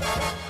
you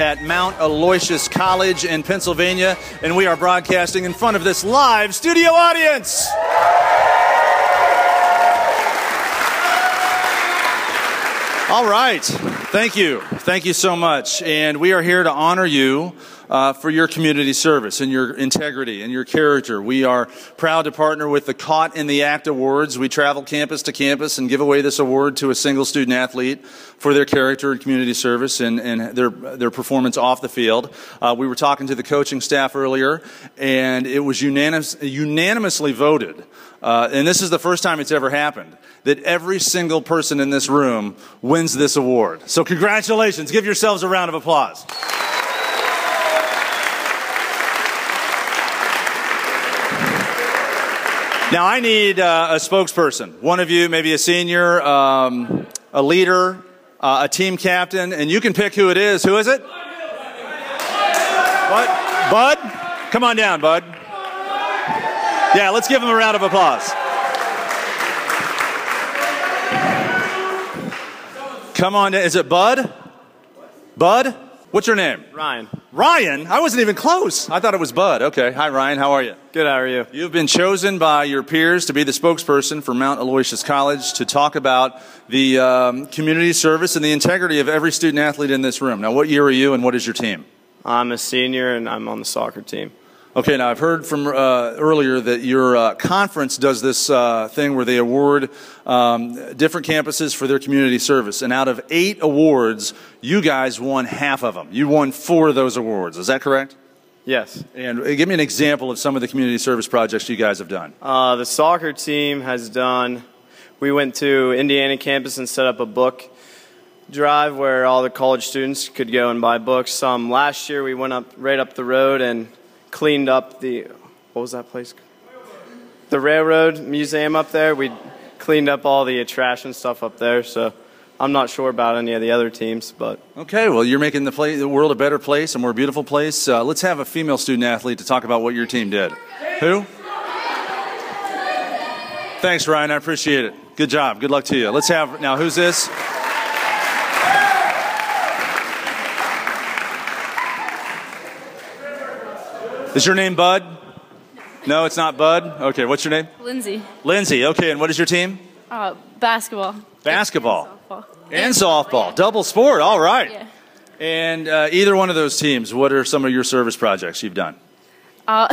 at Mount Aloysius College in Pennsylvania, and we are broadcasting in front of this live studio audience. All right. Thank you. Thank you so much. And we are here to honor you uh, for your community service and your integrity and your character. We are proud to partner with the Caught in the Act Awards. We travel campus to campus and give away this award to a single student athlete for their character and community service and, and their, their performance off the field. Uh, we were talking to the coaching staff earlier, and it was unanimous, unanimously voted. Uh, and this is the first time it's ever happened that every single person in this room wins this award. So, congratulations. Give yourselves a round of applause. Now, I need uh, a spokesperson. One of you, maybe a senior, um, a leader, uh, a team captain, and you can pick who it is. Who is it? What? Bud? Come on down, Bud. Yeah, let's give him a round of applause. Come on, is it Bud? Bud? What's your name? Ryan. Ryan? I wasn't even close. I thought it was Bud. Okay. Hi, Ryan. How are you? Good, how are you? You've been chosen by your peers to be the spokesperson for Mount Aloysius College to talk about the um, community service and the integrity of every student athlete in this room. Now, what year are you and what is your team? I'm a senior and I'm on the soccer team. Okay, now I've heard from uh, earlier that your uh, conference does this uh, thing where they award um, different campuses for their community service. And out of eight awards, you guys won half of them. You won four of those awards. Is that correct? Yes. And uh, give me an example of some of the community service projects you guys have done. Uh, the soccer team has done, we went to Indiana campus and set up a book drive where all the college students could go and buy books. Um, last year we went up right up the road and cleaned up the what was that place? The railroad museum up there. We cleaned up all the trash and stuff up there. So I'm not sure about any of the other teams, but okay. Well, you're making the, play, the world a better place, a more beautiful place. Uh, let's have a female student athlete to talk about what your team did. Who? Thanks, Ryan. I appreciate it. Good job. Good luck to you. Let's have now. Who's this? Is your name Bud? No, it's not Bud. Okay, what's your name? Lindsay. Lindsay. Okay, and what is your team? Uh, basketball. Basketball. And softball. And softball. Double sport. All right. Yeah. And uh, either one of those teams, what are some of your service projects you've done? Uh,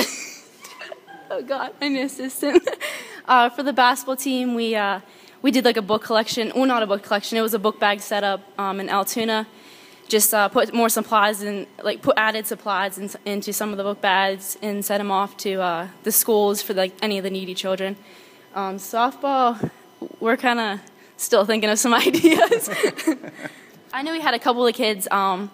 oh God, my new assistant. uh, for the basketball team, we uh, we did like a book collection. Well, not a book collection. It was a book bag setup um, in Altoona. Just uh, put more supplies and like put added supplies in, into some of the book bags and sent them off to uh, the schools for like any of the needy children. Um, softball, we're kind of still thinking of some ideas. I know we had a couple of kids. Um,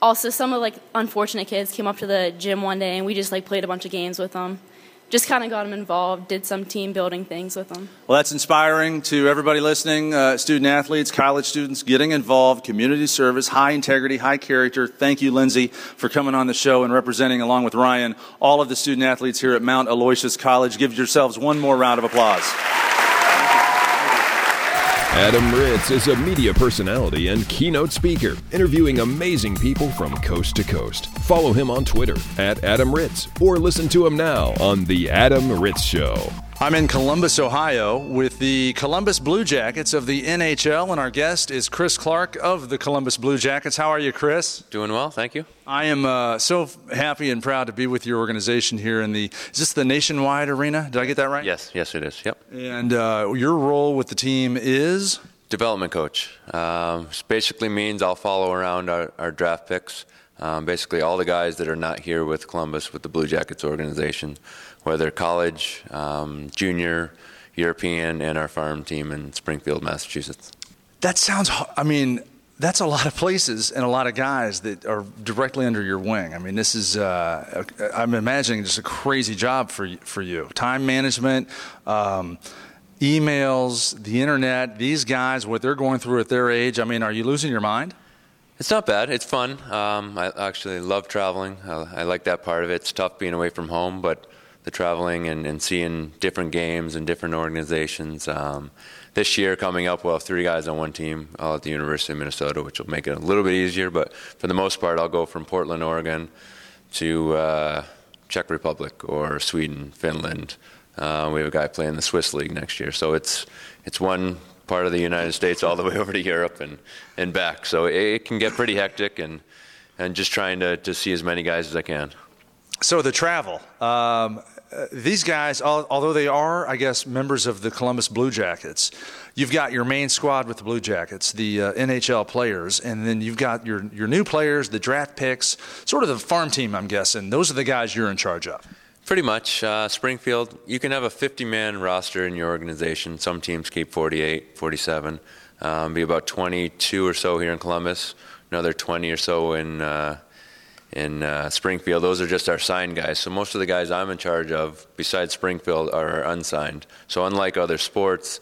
also, some of like unfortunate kids came up to the gym one day, and we just like played a bunch of games with them. Just kind of got them involved, did some team building things with them. Well, that's inspiring to everybody listening, uh, student athletes, college students, getting involved, community service, high integrity, high character. Thank you, Lindsay, for coming on the show and representing, along with Ryan, all of the student athletes here at Mount Aloysius College. Give yourselves one more round of applause. Adam Ritz is a media personality and keynote speaker, interviewing amazing people from coast to coast. Follow him on Twitter at Adam Ritz or listen to him now on The Adam Ritz Show. I'm in Columbus, Ohio, with the Columbus Blue Jackets of the NHL, and our guest is Chris Clark of the Columbus Blue Jackets. How are you, Chris? Doing well, thank you. I am uh, so happy and proud to be with your organization here in the. Is this the Nationwide Arena? Did I get that right? Yes, yes, it is. Yep. And uh, your role with the team is development coach. Um, which basically means I'll follow around our, our draft picks. Um, basically, all the guys that are not here with Columbus with the Blue Jackets organization whether college, um, junior, European, and our farm team in Springfield, Massachusetts. That sounds. I mean, that's a lot of places and a lot of guys that are directly under your wing. I mean, this is, uh, I'm imagining just a crazy job for, for you. Time management, um, emails, the internet, these guys, what they're going through at their age. I mean, are you losing your mind? It's not bad. It's fun. Um, I actually love traveling. I, I, like that part of it. It's tough being away from home, but the traveling and, and seeing different games and different organizations. Um, this year coming up, we'll have three guys on one team, all at the University of Minnesota, which will make it a little bit easier. But for the most part, I'll go from Portland, Oregon, to uh, Czech Republic or Sweden, Finland. Uh, we have a guy playing the Swiss league next year, so it's it's one part of the United States all the way over to Europe and, and back. So it, it can get pretty hectic, and and just trying to, to see as many guys as I can. So the travel. Um, these guys, although they are, I guess, members of the Columbus Blue Jackets, you've got your main squad with the Blue Jackets, the uh, NHL players, and then you've got your your new players, the draft picks, sort of the farm team. I'm guessing those are the guys you're in charge of. Pretty much. Uh, Springfield, you can have a 50 man roster in your organization. Some teams keep 48, 47. Um, be about 22 or so here in Columbus, another 20 or so in uh, in uh, Springfield. Those are just our signed guys. So most of the guys I'm in charge of, besides Springfield, are unsigned. So unlike other sports,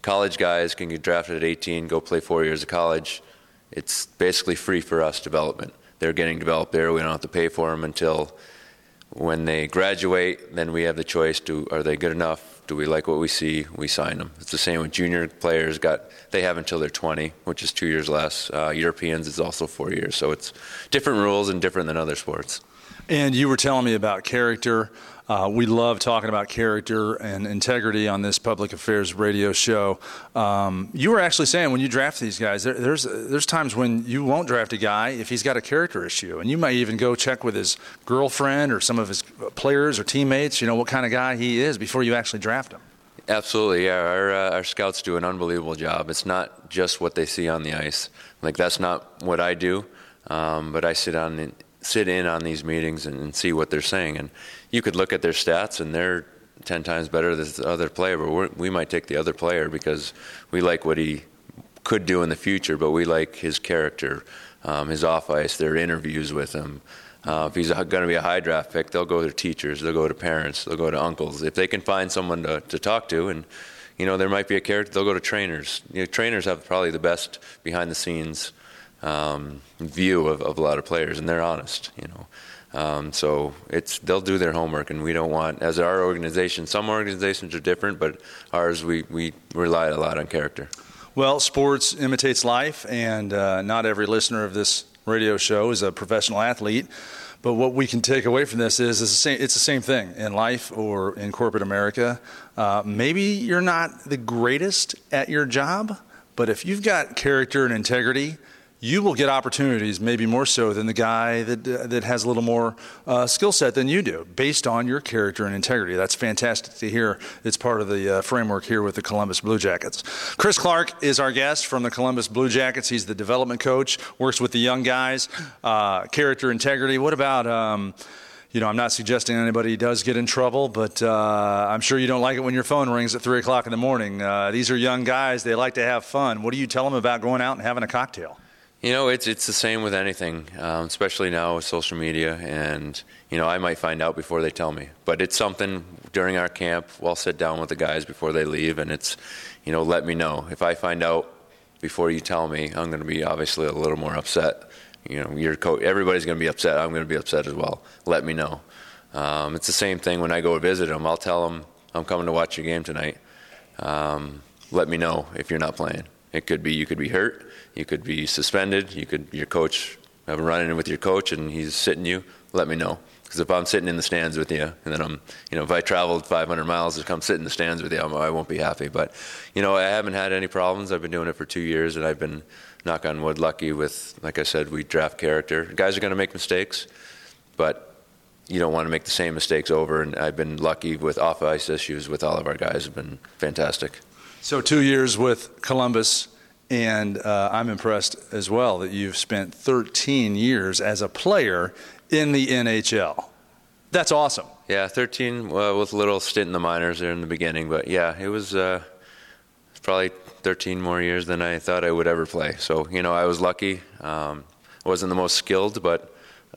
college guys can get drafted at 18, go play four years of college. It's basically free for us development. They're getting developed there. We don't have to pay for them until when they graduate. Then we have the choice: do are they good enough? Do we like what we see? We sign them. It's the same with junior players. Got they have until they're 20, which is two years less. Uh, Europeans is also four years. So it's different rules and different than other sports. And you were telling me about character. Uh, we love talking about character and integrity on this public affairs radio show. Um, you were actually saying when you draft these guys, there, there's there's times when you won't draft a guy if he's got a character issue, and you might even go check with his girlfriend or some of his players or teammates, you know, what kind of guy he is before you actually draft him. Absolutely, yeah. Our uh, our scouts do an unbelievable job. It's not just what they see on the ice. Like that's not what I do, um, but I sit on sit in on these meetings and, and, see what they're saying. And you could look at their stats, and they're ten times better than the other player, but we might take the other player because we like what he could do in the future, but we like his character, um, his off ice, their interviews with him. Uh, if he's going to be a high draft pick, they'll go to teachers, they'll go to parents, they'll go to uncles. If they can find someone to, to talk to, and you know there might be a character, they'll go to trainers. You know, trainers have probably the best behind the scenes um, view of, of a lot of players, and they're honest. You know, um, so it's they'll do their homework, and we don't want as our organization. Some organizations are different, but ours we we rely a lot on character. Well, sports imitates life, and uh, not every listener of this radio show is a professional athlete. But what we can take away from this is, it's the same, it's the same thing in life or in corporate America. Uh, maybe you're not the greatest at your job, but if you've got character and integrity, you will get opportunities, maybe more so than the guy that uh, that has a little more uh, skill set than you do, based on your character and integrity. That's fantastic to hear. It's part of the uh, framework here with the Columbus Blue Jackets. Chris Clark is our guest from the Columbus Blue Jackets. He's the development coach, works with the young guys. Uh, character, integrity. What about? Um, you know, I'm not suggesting anybody does get in trouble, but uh, I'm sure you don't like it when your phone rings at 3 o'clock in the morning. Uh, these are young guys. They like to have fun. What do you tell them about going out and having a cocktail? You know, it's it's the same with anything, um, especially now with social media, and you know, I might find out before they tell me. But it's something during our camp. We'll sit down with the guys before they leave, and it's, you know, let me know if I find out before you tell me. I'm going to be obviously a little more upset. You know, your co- everybody's going to be upset. I'm going to be upset as well. Let me know. Um, it's the same thing when I go visit them. I'll tell them I'm coming to watch your game tonight. Um, let me know if you're not playing. It could be you could be hurt you could be suspended. You could your coach have a run in with your coach and he's sitting you. Let me know because if I'm sitting in the stands with you, and then I'm, you know, if I traveled 500 miles to come sit in the stands with you, I'm, I won't be happy. But, you know, I haven't had any problems. I've been doing it for two years, and I've been, knock on wood, lucky with, like I said, we draft character. Guys are going to make mistakes, but you don't want to make the same mistakes over. And I've been lucky with off ice issues with all of our guys. Have been fantastic. So two years with Columbus and uh, I'm impressed as well that you've spent 13 years as a player in the NHL. That's awesome. Yeah, 13 uh, with a little stint in the minors there in the beginning, but yeah, it was uh, probably 13 more years than I thought I would ever play. So, you know, I was lucky. Um, wasn't the most skilled, but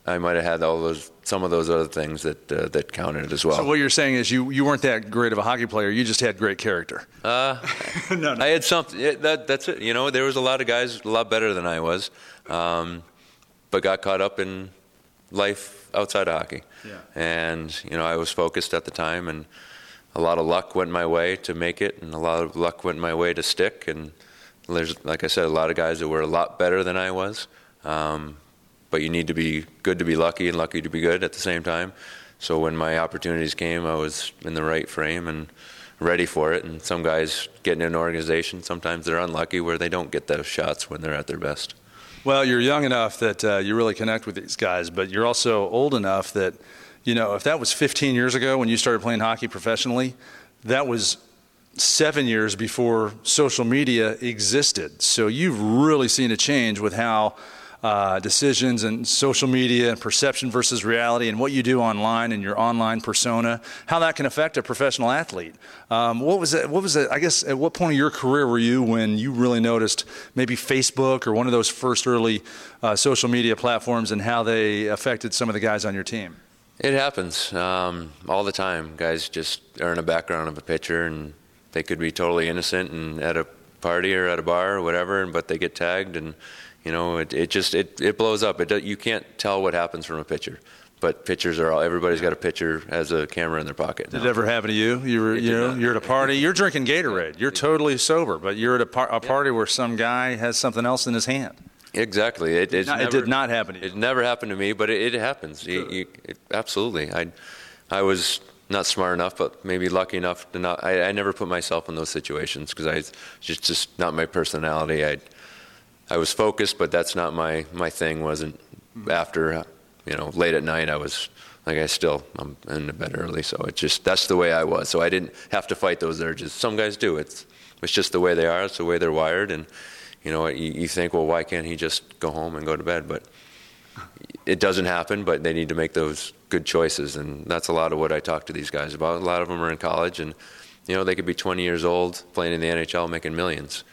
I might have had all those some of those other things that uh, that counted as well. So what you're saying is you, you weren't that great of a hockey player. You just had great character. Uh, no, no. I had something. that, that's it. You know, there was a lot of guys a lot better than I was, um, but got caught up in life outside of hockey. Yeah. And you know, I was focused at the time, and a lot of luck went my way to make it, and a lot of luck went my way to stick. And there's, like I said, a lot of guys that were a lot better than I was. Um, but you need to be good to be lucky and lucky to be good at the same time. So when my opportunities came, I was in the right frame and ready for it. And some guys get in an organization, sometimes they're unlucky where they don't get those shots when they're at their best. Well, you're young enough that uh, you really connect with these guys, but you're also old enough that, you know, if that was 15 years ago when you started playing hockey professionally, that was seven years before social media existed. So you've really seen a change with how uh, decisions and social media and perception versus reality and what you do online and your online persona, how that can affect a professional athlete. Um, what was it? What was it? I guess at what point of your career were you when you really noticed maybe Facebook or one of those first early uh, social media platforms and how they affected some of the guys on your team? It happens um, all the time. Guys just are in a background of a pitcher and they could be totally innocent and at a party or at a bar or whatever, but they get tagged and you know, it, it just it, it blows up. It you can't tell what happens from a pitcher. But pitchers are all. Everybody's got a pitcher has a camera in their pocket. Did it ever happen to you? You were, you know, not. you're at a party. You're drinking Gatorade. You're totally sober, but you're at a, par- a party where some guy has something else in his hand. Exactly. It, it, not, never, it did not happen to you. It never happened to me, but it, it happens. You, you, it, absolutely. I, I was not smart enough, but maybe lucky enough to not. I, I never put myself in those situations because I just just not my personality. I I was focused, but that's not my my thing. wasn't after you know late at night. I was like I still I'm in the bed early, so it just that's the way I was. So I didn't have to fight those urges. Some guys do. It's it's just the way they are. It's the way they're wired, and you know you, you think, well, why can't he just go home and go to bed? But it doesn't happen. But they need to make those good choices, and that's a lot of what I talk to these guys about. A lot of them are in college, and you know they could be 20 years old playing in the NHL, making millions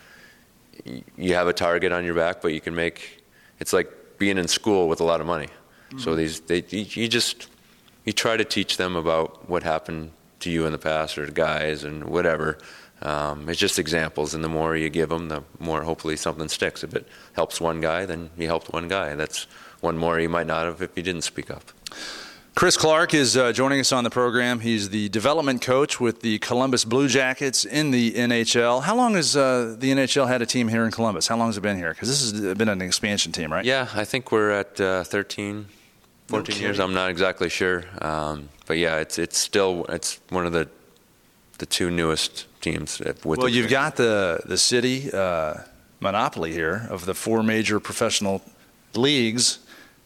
you have a target on your back, but you can make it's like being in school with a lot of money. Mm-hmm. So these they you just you try to teach them about what happened to you in the past or guys and whatever. Um, it's just examples, and the more you give them, the more hopefully something sticks. If it helps one guy, then you helped one guy. That's one more you might not have if you didn't speak up. Chris Clark is uh, joining us on the program. He's the development coach with the Columbus Blue Jackets in the NHL. How long has uh, the NHL had a team here in Columbus? How long has it been here? Because this has been an expansion team, right? Yeah, I think we're at uh, 13, 14 okay. years. I'm not exactly sure, um, but yeah, it's it's still it's one of the the two newest teams. well, you've got the the city uh, monopoly here of the four major professional leagues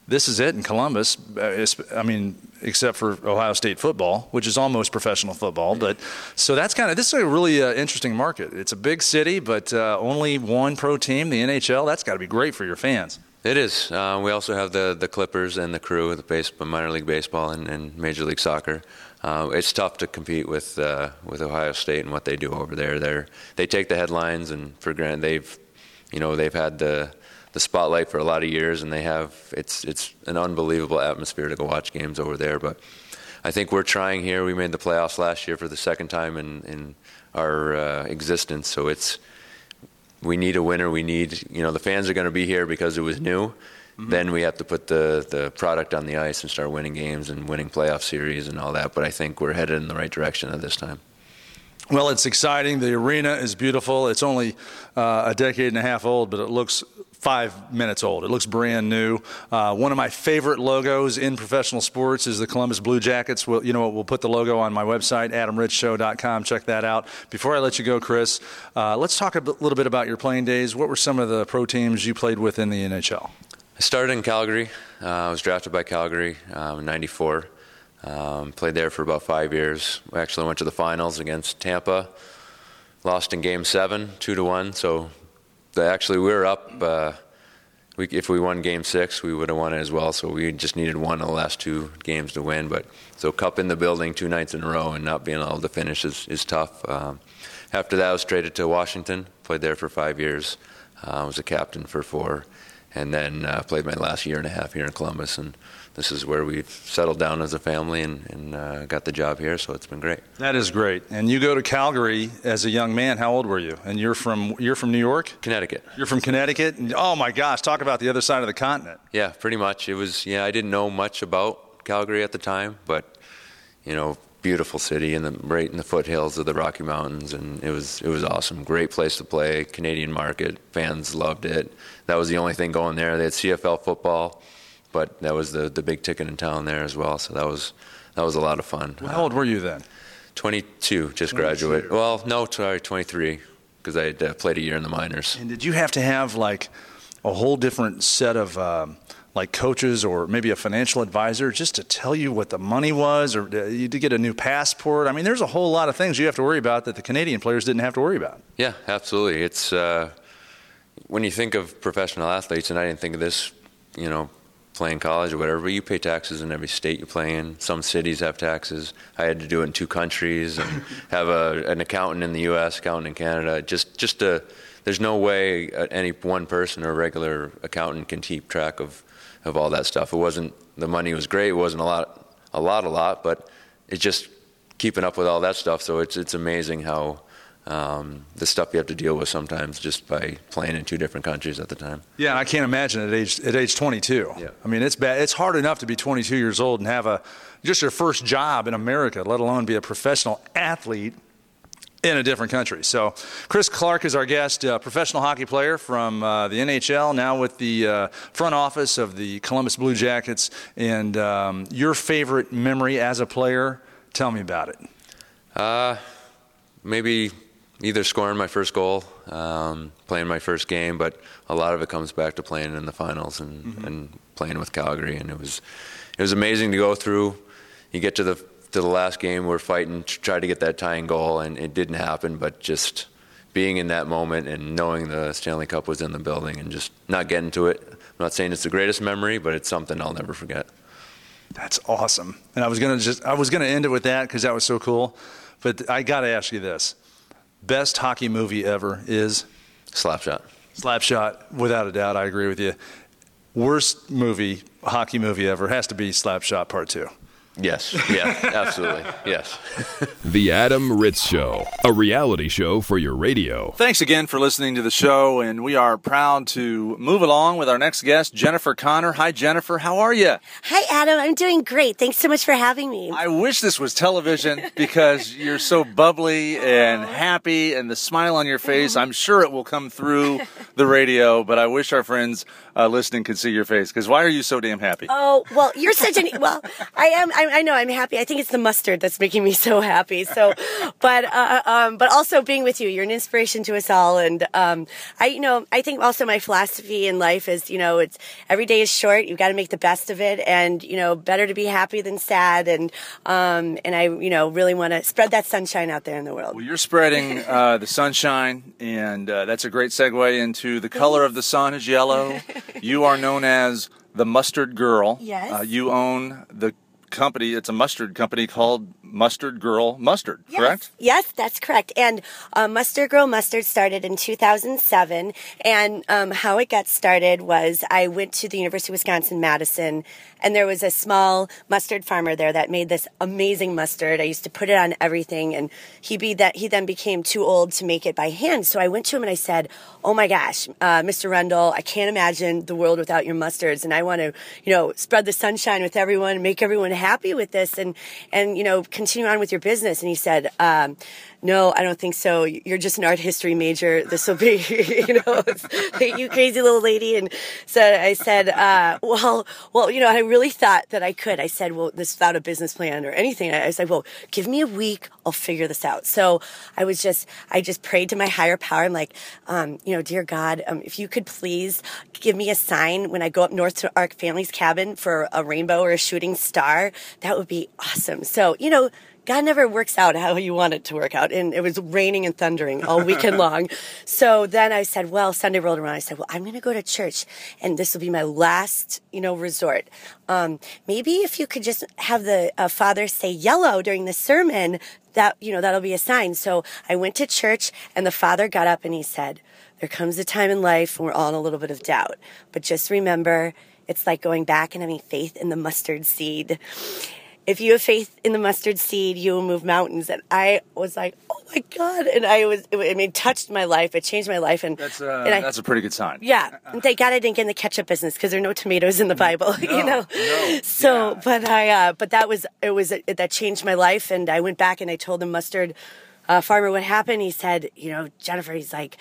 this is it in Columbus. Uh, I mean, except for Ohio State football, which is almost professional football. But so that's kind of this is a really uh, interesting market. It's a big city, but uh, only one pro team, the NHL. That's got to be great for your fans. It is. Uh, we also have the the Clippers and the Crew, the base, minor league baseball and, and Major League Soccer. Uh, it's tough to compete with uh, with Ohio State and what they do over there. They they take the headlines and for granted they've you know they've had the the spotlight for a lot of years, and they have it's it's an unbelievable atmosphere to go watch games over there. But I think we're trying here. We made the playoffs last year for the second time in in our uh, existence, so it's we need a winner. We need you know the fans are going to be here because it was new. Mm-hmm. Then we have to put the the product on the ice and start winning games and winning playoff series and all that. But I think we're headed in the right direction at this time. Well, it's exciting. The arena is beautiful. It's only uh, a decade and a half old, but it looks five minutes old. It looks brand new. Uh, one of my favorite logos in professional sports is the Columbus Blue Jackets. We'll, you know what? We'll put the logo on my website, adamritzshow.com. Check that out. Before I let you go, Chris, uh, let's talk a little bit about your playing days. What were some of the pro teams you played with in the NHL? I started in Calgary. Uh, I was drafted by Calgary um, in '94. Um, played there for about five years. We actually went to the finals against Tampa. Lost in Game Seven, two to one. So actually we were up. Uh, we, if we won Game Six, we would have won it as well. So we just needed one of the last two games to win. But so cup in the building two nights in a row and not being able to finish is, is tough. Um, after that, I was traded to Washington Played there for five years. Uh, was a captain for four, and then uh, played my last year and a half here in Columbus. And this is where we've settled down as a family and, and uh, got the job here. So it's been great. That is great. And you go to Calgary as a young man. How old were you? And you're from you're from New York, Connecticut. You're from Connecticut. Oh my gosh! Talk about the other side of the continent. Yeah, pretty much. It was. Yeah, I didn't know much about Calgary at the time, but you know, beautiful city in the right in the foothills of the Rocky Mountains, and it was it was awesome. Great place to play. Canadian market fans loved it. That was the only thing going there. They had CFL football, but that was the the big ticket in town there as well. So that was that was a lot of fun. How old were you then? 22, just graduated. Well, no, sorry, 23, because I had uh, played a year in the minors. And did you have to have like a whole different set of um, like coaches or maybe a financial advisor just to tell you what the money was, or uh, you to get a new passport? I mean, there's a whole lot of things you have to worry about that the Canadian players didn't have to worry about. Yeah, absolutely. It's uh, when you think of professional athletes, and I didn't think of this, you know, playing college or whatever, you pay taxes in every state you play in. Some cities have taxes. I had to do it in two countries and have a, an accountant in the U.S., accountant in Canada. Just, just a, there's no way any one person or regular accountant can keep track of, of all that stuff. It wasn't the money was great. It wasn't a lot, a lot, a lot, but it's just keeping up with all that stuff. So it's it's amazing how um, the stuff you have to deal with sometimes just by playing in two different countries at the time. Yeah, I can't imagine at age at age 22. Yeah. I mean, it's bad. It's hard enough to be 22 years old and have a just your first job in America, let alone be a professional athlete in a different country. So, Chris Clark is our guest, uh, professional hockey player from uh, the NHL, now with the uh, front office of the Columbus Blue Jackets. And um, your favorite memory as a player? Tell me about it. Uh, maybe either scoring my first goal, um, playing my first game, but a lot of it comes back to playing in the finals and, mm-hmm. and playing with Calgary. And it was it was amazing to go through. You get to the to the last game, we're fighting to try to get that tying goal, and it didn't happen. But just being in that moment and knowing the Stanley Cup was in the building and just not getting to it. I'm not saying it's the greatest memory, but it's something I'll never forget. That's awesome. And I was gonna just I was gonna end it with that because that was so cool. But I got to ask you this: best hockey movie ever is Slapshot. Slapshot, without a doubt. I agree with you. Worst movie, hockey movie ever has to be Slapshot Part Two. Yes, yeah, absolutely, yes. the Adam Ritz Show, a reality show for your radio. Thanks again for listening to the show, and we are proud to move along with our next guest, Jennifer Connor. Hi, Jennifer. How are you? Hi, Adam. I'm doing great. Thanks so much for having me. I wish this was television because you're so bubbly and happy, and the smile on your face. I'm sure it will come through the radio, but I wish our friends uh, listening could see your face because why are you so damn happy? Oh, well, you're such an well. I am. I I, know I'm happy. I think it's the mustard that's making me so happy. So, but uh, um, but also being with you, you're an inspiration to us all. And um, I, you know, I think also my philosophy in life is, you know, it's every day is short. You've got to make the best of it, and you know, better to be happy than sad. And um, and I, you know, really want to spread that sunshine out there in the world. Well, you're spreading uh, the sunshine, and uh, that's a great segue into the color of the sun is yellow. you are known as the mustard girl. Yes. Uh, you own the company. It's a mustard company called Mustard Girl Mustard, yes. correct? Yes, that's correct. And uh, Mustard Girl Mustard started in 2007. And um, how it got started was I went to the University of Wisconsin Madison, and there was a small mustard farmer there that made this amazing mustard. I used to put it on everything, and he be that he then became too old to make it by hand. So I went to him and I said, "Oh my gosh, uh, Mr. Rendell, I can't imagine the world without your mustards, and I want to, you know, spread the sunshine with everyone, make everyone happy with this, and and you know." Continue on with your business? And he said, um, no, I don't think so. You're just an art history major. This will be, you know, you crazy little lady. And so I said, uh, well, well, you know, I really thought that I could. I said, well, this without a business plan or anything. I said, well, give me a week. I'll figure this out. So I was just, I just prayed to my higher power. I'm like, um, you know, dear God, um, if you could please give me a sign when I go up north to our family's cabin for a rainbow or a shooting star, that would be awesome. So, you know, God never works out how you want it to work out. And it was raining and thundering all weekend long. So then I said, well, Sunday rolled around. I said, well, I'm going to go to church and this will be my last, you know, resort. Um, maybe if you could just have the uh, father say yellow during the sermon, that, you know, that'll be a sign. So I went to church and the father got up and he said, there comes a time in life when we're all in a little bit of doubt, but just remember, it's like going back and having faith in the mustard seed if you have faith in the mustard seed, you will move mountains. And I was like, oh my God. And I was, it, I mean, touched my life. It changed my life. And that's, uh, and I, that's a pretty good sign. Yeah. And thank God I didn't get in the ketchup business because there are no tomatoes in the Bible, no, you know? No. So, yeah. but I, uh, but that was, it was, it, that changed my life. And I went back and I told the mustard uh, farmer what happened. He said, you know, Jennifer, he's like,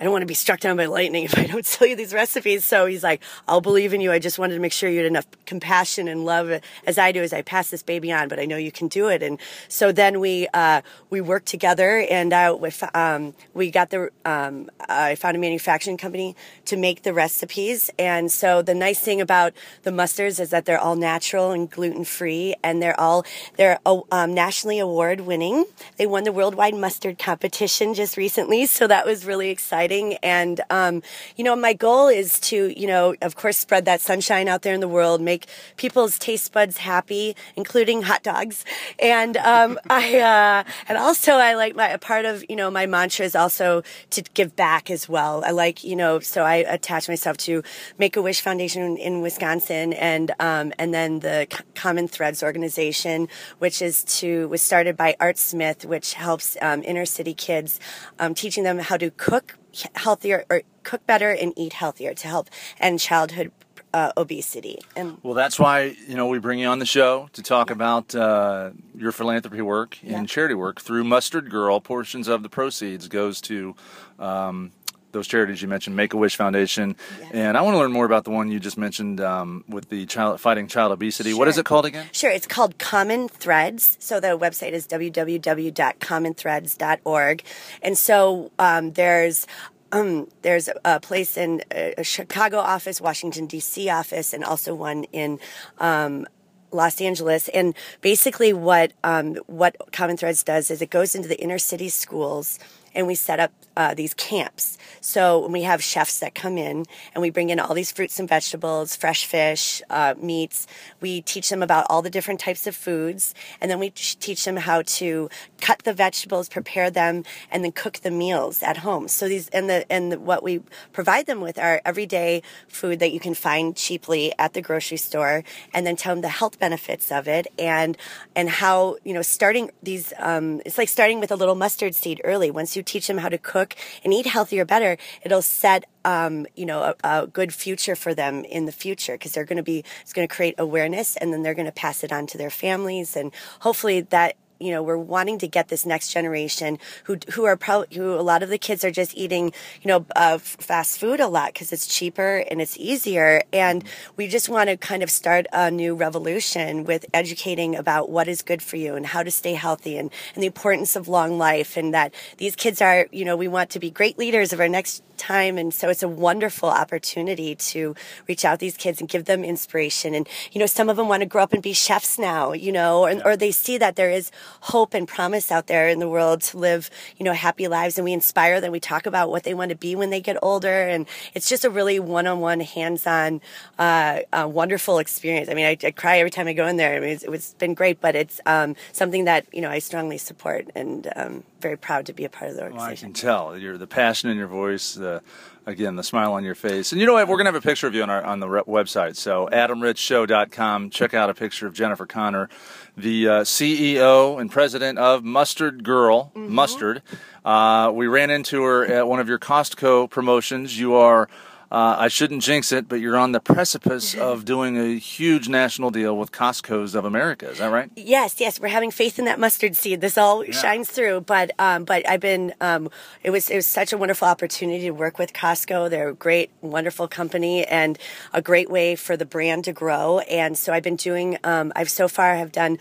I don't want to be struck down by lightning if I don't tell you these recipes. So he's like, I'll believe in you. I just wanted to make sure you had enough compassion and love as I do as I pass this baby on, but I know you can do it. And so then we, uh, we worked together and uh, we, um, we got the, um, I found a manufacturing company to make the recipes. And so the nice thing about the mustards is that they're all natural and gluten free and they're all, they're um, nationally award winning. They won the worldwide mustard competition just recently. So that was really exciting exciting. And, um, you know, my goal is to, you know, of course, spread that sunshine out there in the world, make people's taste buds happy, including hot dogs. And, um, I, uh, and also I like my, a part of, you know, my mantra is also to give back as well. I like, you know, so I attach myself to Make a Wish Foundation in Wisconsin and, um, and then the Common Threads organization, which is to, was started by Art Smith, which helps, um, inner city kids, um, teaching them how to cook healthier or cook better and eat healthier to help end childhood uh, obesity. And well, that's why you know we bring you on the show to talk yeah. about uh, your philanthropy work and yeah. charity work through Mustard Girl. Portions of the proceeds goes to. Um, those charities you mentioned, Make a Wish Foundation, yes. and I want to learn more about the one you just mentioned um, with the child fighting child obesity. Sure. What is it called again? Sure, it's called Common Threads. So the website is www.commonthreads.org, and so um, there's um, there's a place in a Chicago office, Washington D.C. office, and also one in um, Los Angeles. And basically, what um, what Common Threads does is it goes into the inner city schools and we set up uh, these camps. So we have chefs that come in and we bring in all these fruits and vegetables, fresh fish, uh, meats. We teach them about all the different types of foods, and then we teach them how to cut the vegetables, prepare them, and then cook the meals at home. So these and the and the, what we provide them with are everyday food that you can find cheaply at the grocery store, and then tell them the health benefits of it and and how you know starting these. Um, it's like starting with a little mustard seed early. Once you teach them how to cook and eat healthier better, it'll set um, you know, a, a, good future for them in the future because they're going to be, it's going to create awareness and then they're going to pass it on to their families. And hopefully that you know, we're wanting to get this next generation who who are probably who a lot of the kids are just eating, you know, uh, fast food a lot because it's cheaper and it's easier, and we just want to kind of start a new revolution with educating about what is good for you and how to stay healthy and and the importance of long life and that these kids are, you know, we want to be great leaders of our next time. And so it's a wonderful opportunity to reach out to these kids and give them inspiration. And, you know, some of them want to grow up and be chefs now, you know, or, or they see that there is hope and promise out there in the world to live, you know, happy lives. And we inspire them. We talk about what they want to be when they get older. And it's just a really one on one, hands on, uh, uh, wonderful experience. I mean, I, I, cry every time I go in there. I mean, it's, it's been great, but it's um, something that, you know, I strongly support and um, very proud to be a part of the organization. Well, I can tell. You're the passion in your voice, the again the smile on your face. And you know what? We're gonna have a picture of you on our on the website. So adamritzshow.com. Check out a picture of Jennifer Connor, the uh, CEO and president of Mustard Girl mm-hmm. Mustard. Uh, we ran into her at one of your Costco promotions. You are uh, I shouldn't jinx it, but you're on the precipice of doing a huge national deal with Costco's of America. Is that right? Yes, yes. We're having faith in that mustard seed. This all yeah. shines through. But um, but I've been um, it was it was such a wonderful opportunity to work with Costco. They're a great, wonderful company and a great way for the brand to grow. And so I've been doing. Um, I've so far have done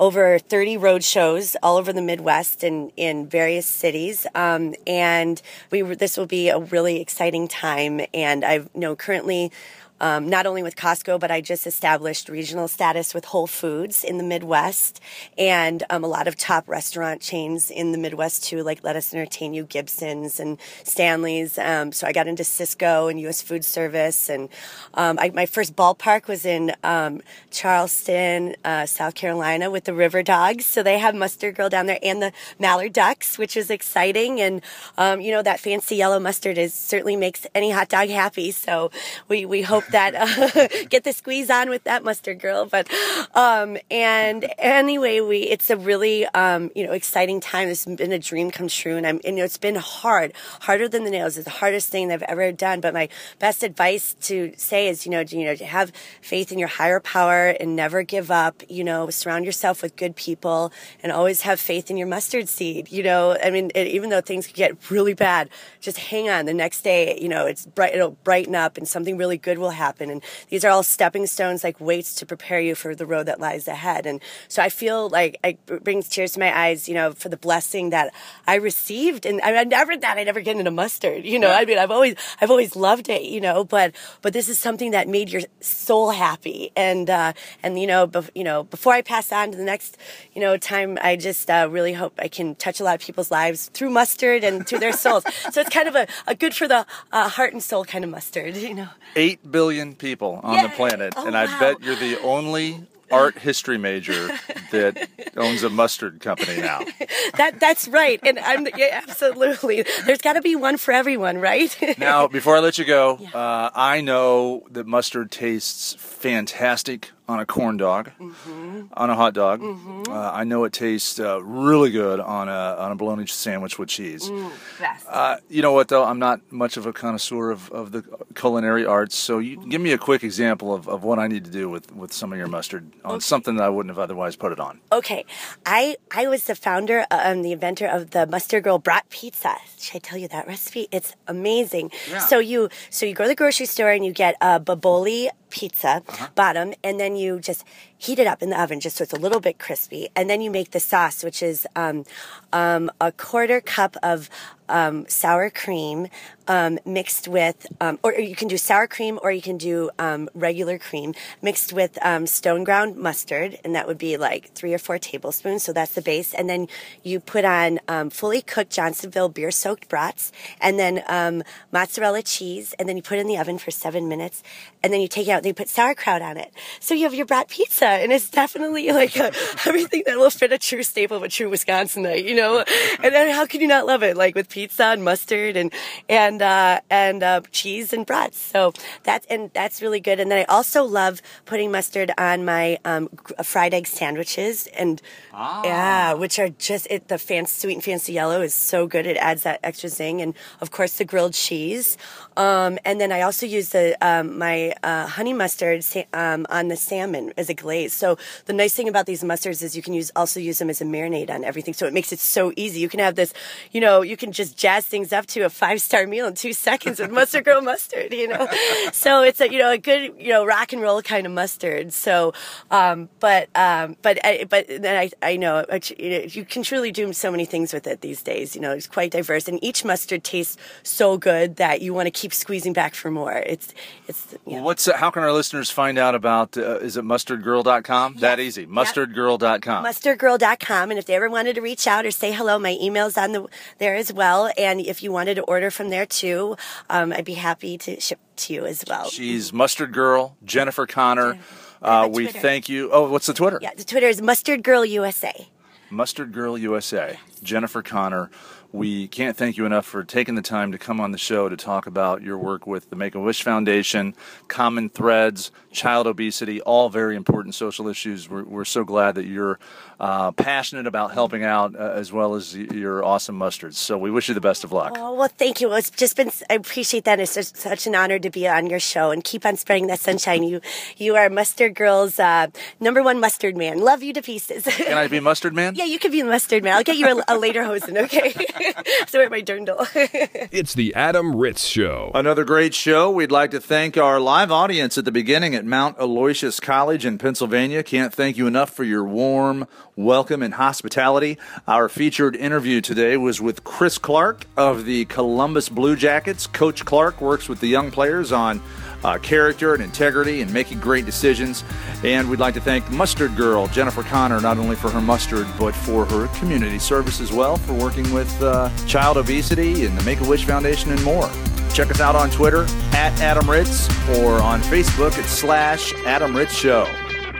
over 30 road shows all over the Midwest and in various cities. Um, and we this will be a really exciting time. And I know currently um, not only with Costco, but I just established regional status with Whole Foods in the Midwest and um, a lot of top restaurant chains in the Midwest too, like Lettuce Entertain You, Gibson's, and Stanley's. Um, so I got into Sysco and U.S. Food Service, and um, I, my first ballpark was in um, Charleston, uh, South Carolina, with the River Dogs. So they have Mustard Girl down there and the Mallard Ducks, which is exciting. And um, you know that fancy yellow mustard is certainly makes any hot dog happy. So we we hope that uh, get the squeeze on with that Mustard Girl. But um, and anyway, we it's a really um, you know exciting time. It's been a dream come true, and I'm and, you know it's been hard, harder than the nails. It's the hardest thing I've ever done. But my best advice to say is you know you know have faith in your higher power and never give up. You know, surround yourself with good people and always have faith in your mustard seed. You know, I mean, it, even though things could get really bad, just hang on. The next day, you know, it's bright. It'll brighten up, and something really good will happen. And these are all stepping stones, like weights to prepare you for the road that lies ahead. And so I feel like it brings tears to my eyes. You know, for the blessing that I received, and I, I never thought I'd ever get into mustard. You know, yeah. I mean, I've always, I've always loved it. You know, but but this is something that made your soul happy, and uh, and you know, bef- you know, before I pass on to the next, you know, time, I just uh, really hope I can touch a lot of people's lives through mustard and to their souls. so it's kind of a, a good for the uh, heart and soul kind of mustard, you know. Eight billion people on Yay! the planet, oh, and I bet you're the only art history major that owns a mustard company now. that that's right, and I'm yeah, absolutely. There's got to be one for everyone, right? now, before I let you go, yeah. uh, I know that mustard tastes fantastic on a corn dog, mm-hmm. on a hot dog. Mm-hmm. Uh, I know it tastes uh, really good on a on a bologna sandwich with cheese. Mm, uh, you know what though? I'm not much of a connoisseur of, of the culinary arts, so you, give me a quick example of, of what I need to do with, with some of your mustard on okay. something that I wouldn't have otherwise put it on. Okay, I I was the founder and um, the inventor of the Mustard Girl Brat Pizza. Should I tell you that recipe? It's amazing. Yeah. So you so you go to the grocery store and you get a Boboli pizza uh-huh. bottom, and then you just heat it up in the oven just so it's a little bit crispy. And then you make the sauce, which is um, um, a quarter cup of um, sour cream um, mixed with, um, or you can do sour cream or you can do um, regular cream mixed with stone ground mustard, and that would be like three or four tablespoons. So that's the base. And then you put on fully cooked Johnsonville beer soaked brats, and then mozzarella cheese, and then you put it in the oven for seven minutes, and then you take it out. You put sauerkraut on it, so you have your brat pizza and it's definitely like a, everything that will fit a true staple of a true Wisconsinite, you know. And then how can you not love it? Like with pizza and mustard and and uh, and uh, cheese and brats. So that's and that's really good. And then I also love putting mustard on my um, fried egg sandwiches and ah. yeah, which are just it, the fancy sweet and fancy yellow is so good. It adds that extra zing, and of course the grilled cheese. Um, and then I also use the um, my uh, honey mustard um, on the salmon as a glaze. So the nice thing about these mustards is you can use also use them as a marinade on everything. So it makes it so easy. You can have this, you know, you can just jazz things up to a five star meal in two seconds with mustard girl mustard. You know, so it's a you know a good you know rock and roll kind of mustard. So, um, but um, but but then I I know you can truly do so many things with it these days. You know, it's quite diverse, and each mustard tastes so good that you want to keep squeezing back for more. It's it's. You know. What's how can our listeners find out about? Uh, is it mustardgirl.com? Yes. That easy. Mustardgirl.com. Mustardgirl.com. And if they ever wanted to reach out or say hello, my email's on the there as well. And if you wanted to order from there too, um, I'd be happy to ship to you as well. She's Mustard Girl, Jennifer Connor. Uh, we thank you. Oh, what's the Twitter? Yeah, the Twitter is Mustard Girl USA. Mustard Girl USA. Jennifer Connor. We can't thank you enough for taking the time to come on the show to talk about your work with the Make a Wish Foundation, Common Threads, child obesity, all very important social issues. We're, we're so glad that you're uh, passionate about helping out uh, as well as your awesome mustards. So we wish you the best of luck. Oh, well, thank you. It's just been, I appreciate that. It's just such an honor to be on your show and keep on spreading that sunshine. You, you are Mustard Girl's uh, number one mustard man. Love you to pieces. Can I be Mustard Man? yeah, you can be Mustard Man. I'll get you a, a lederhosen, okay? so at my dirndl. it's the Adam Ritz Show. Another great show. We'd like to thank our live audience at the beginning at Mount Aloysius College in Pennsylvania. Can't thank you enough for your warm, welcome and hospitality. Our featured interview today was with Chris Clark of the Columbus Blue Jackets. Coach Clark works with the young players on uh, character and integrity and making great decisions. And we'd like to thank Mustard Girl, Jennifer Connor, not only for her mustard, but for her community service as well, for working with uh, child obesity and the Make a Wish Foundation and more. Check us out on Twitter at Adam Ritz or on Facebook at slash Adam Ritz Show.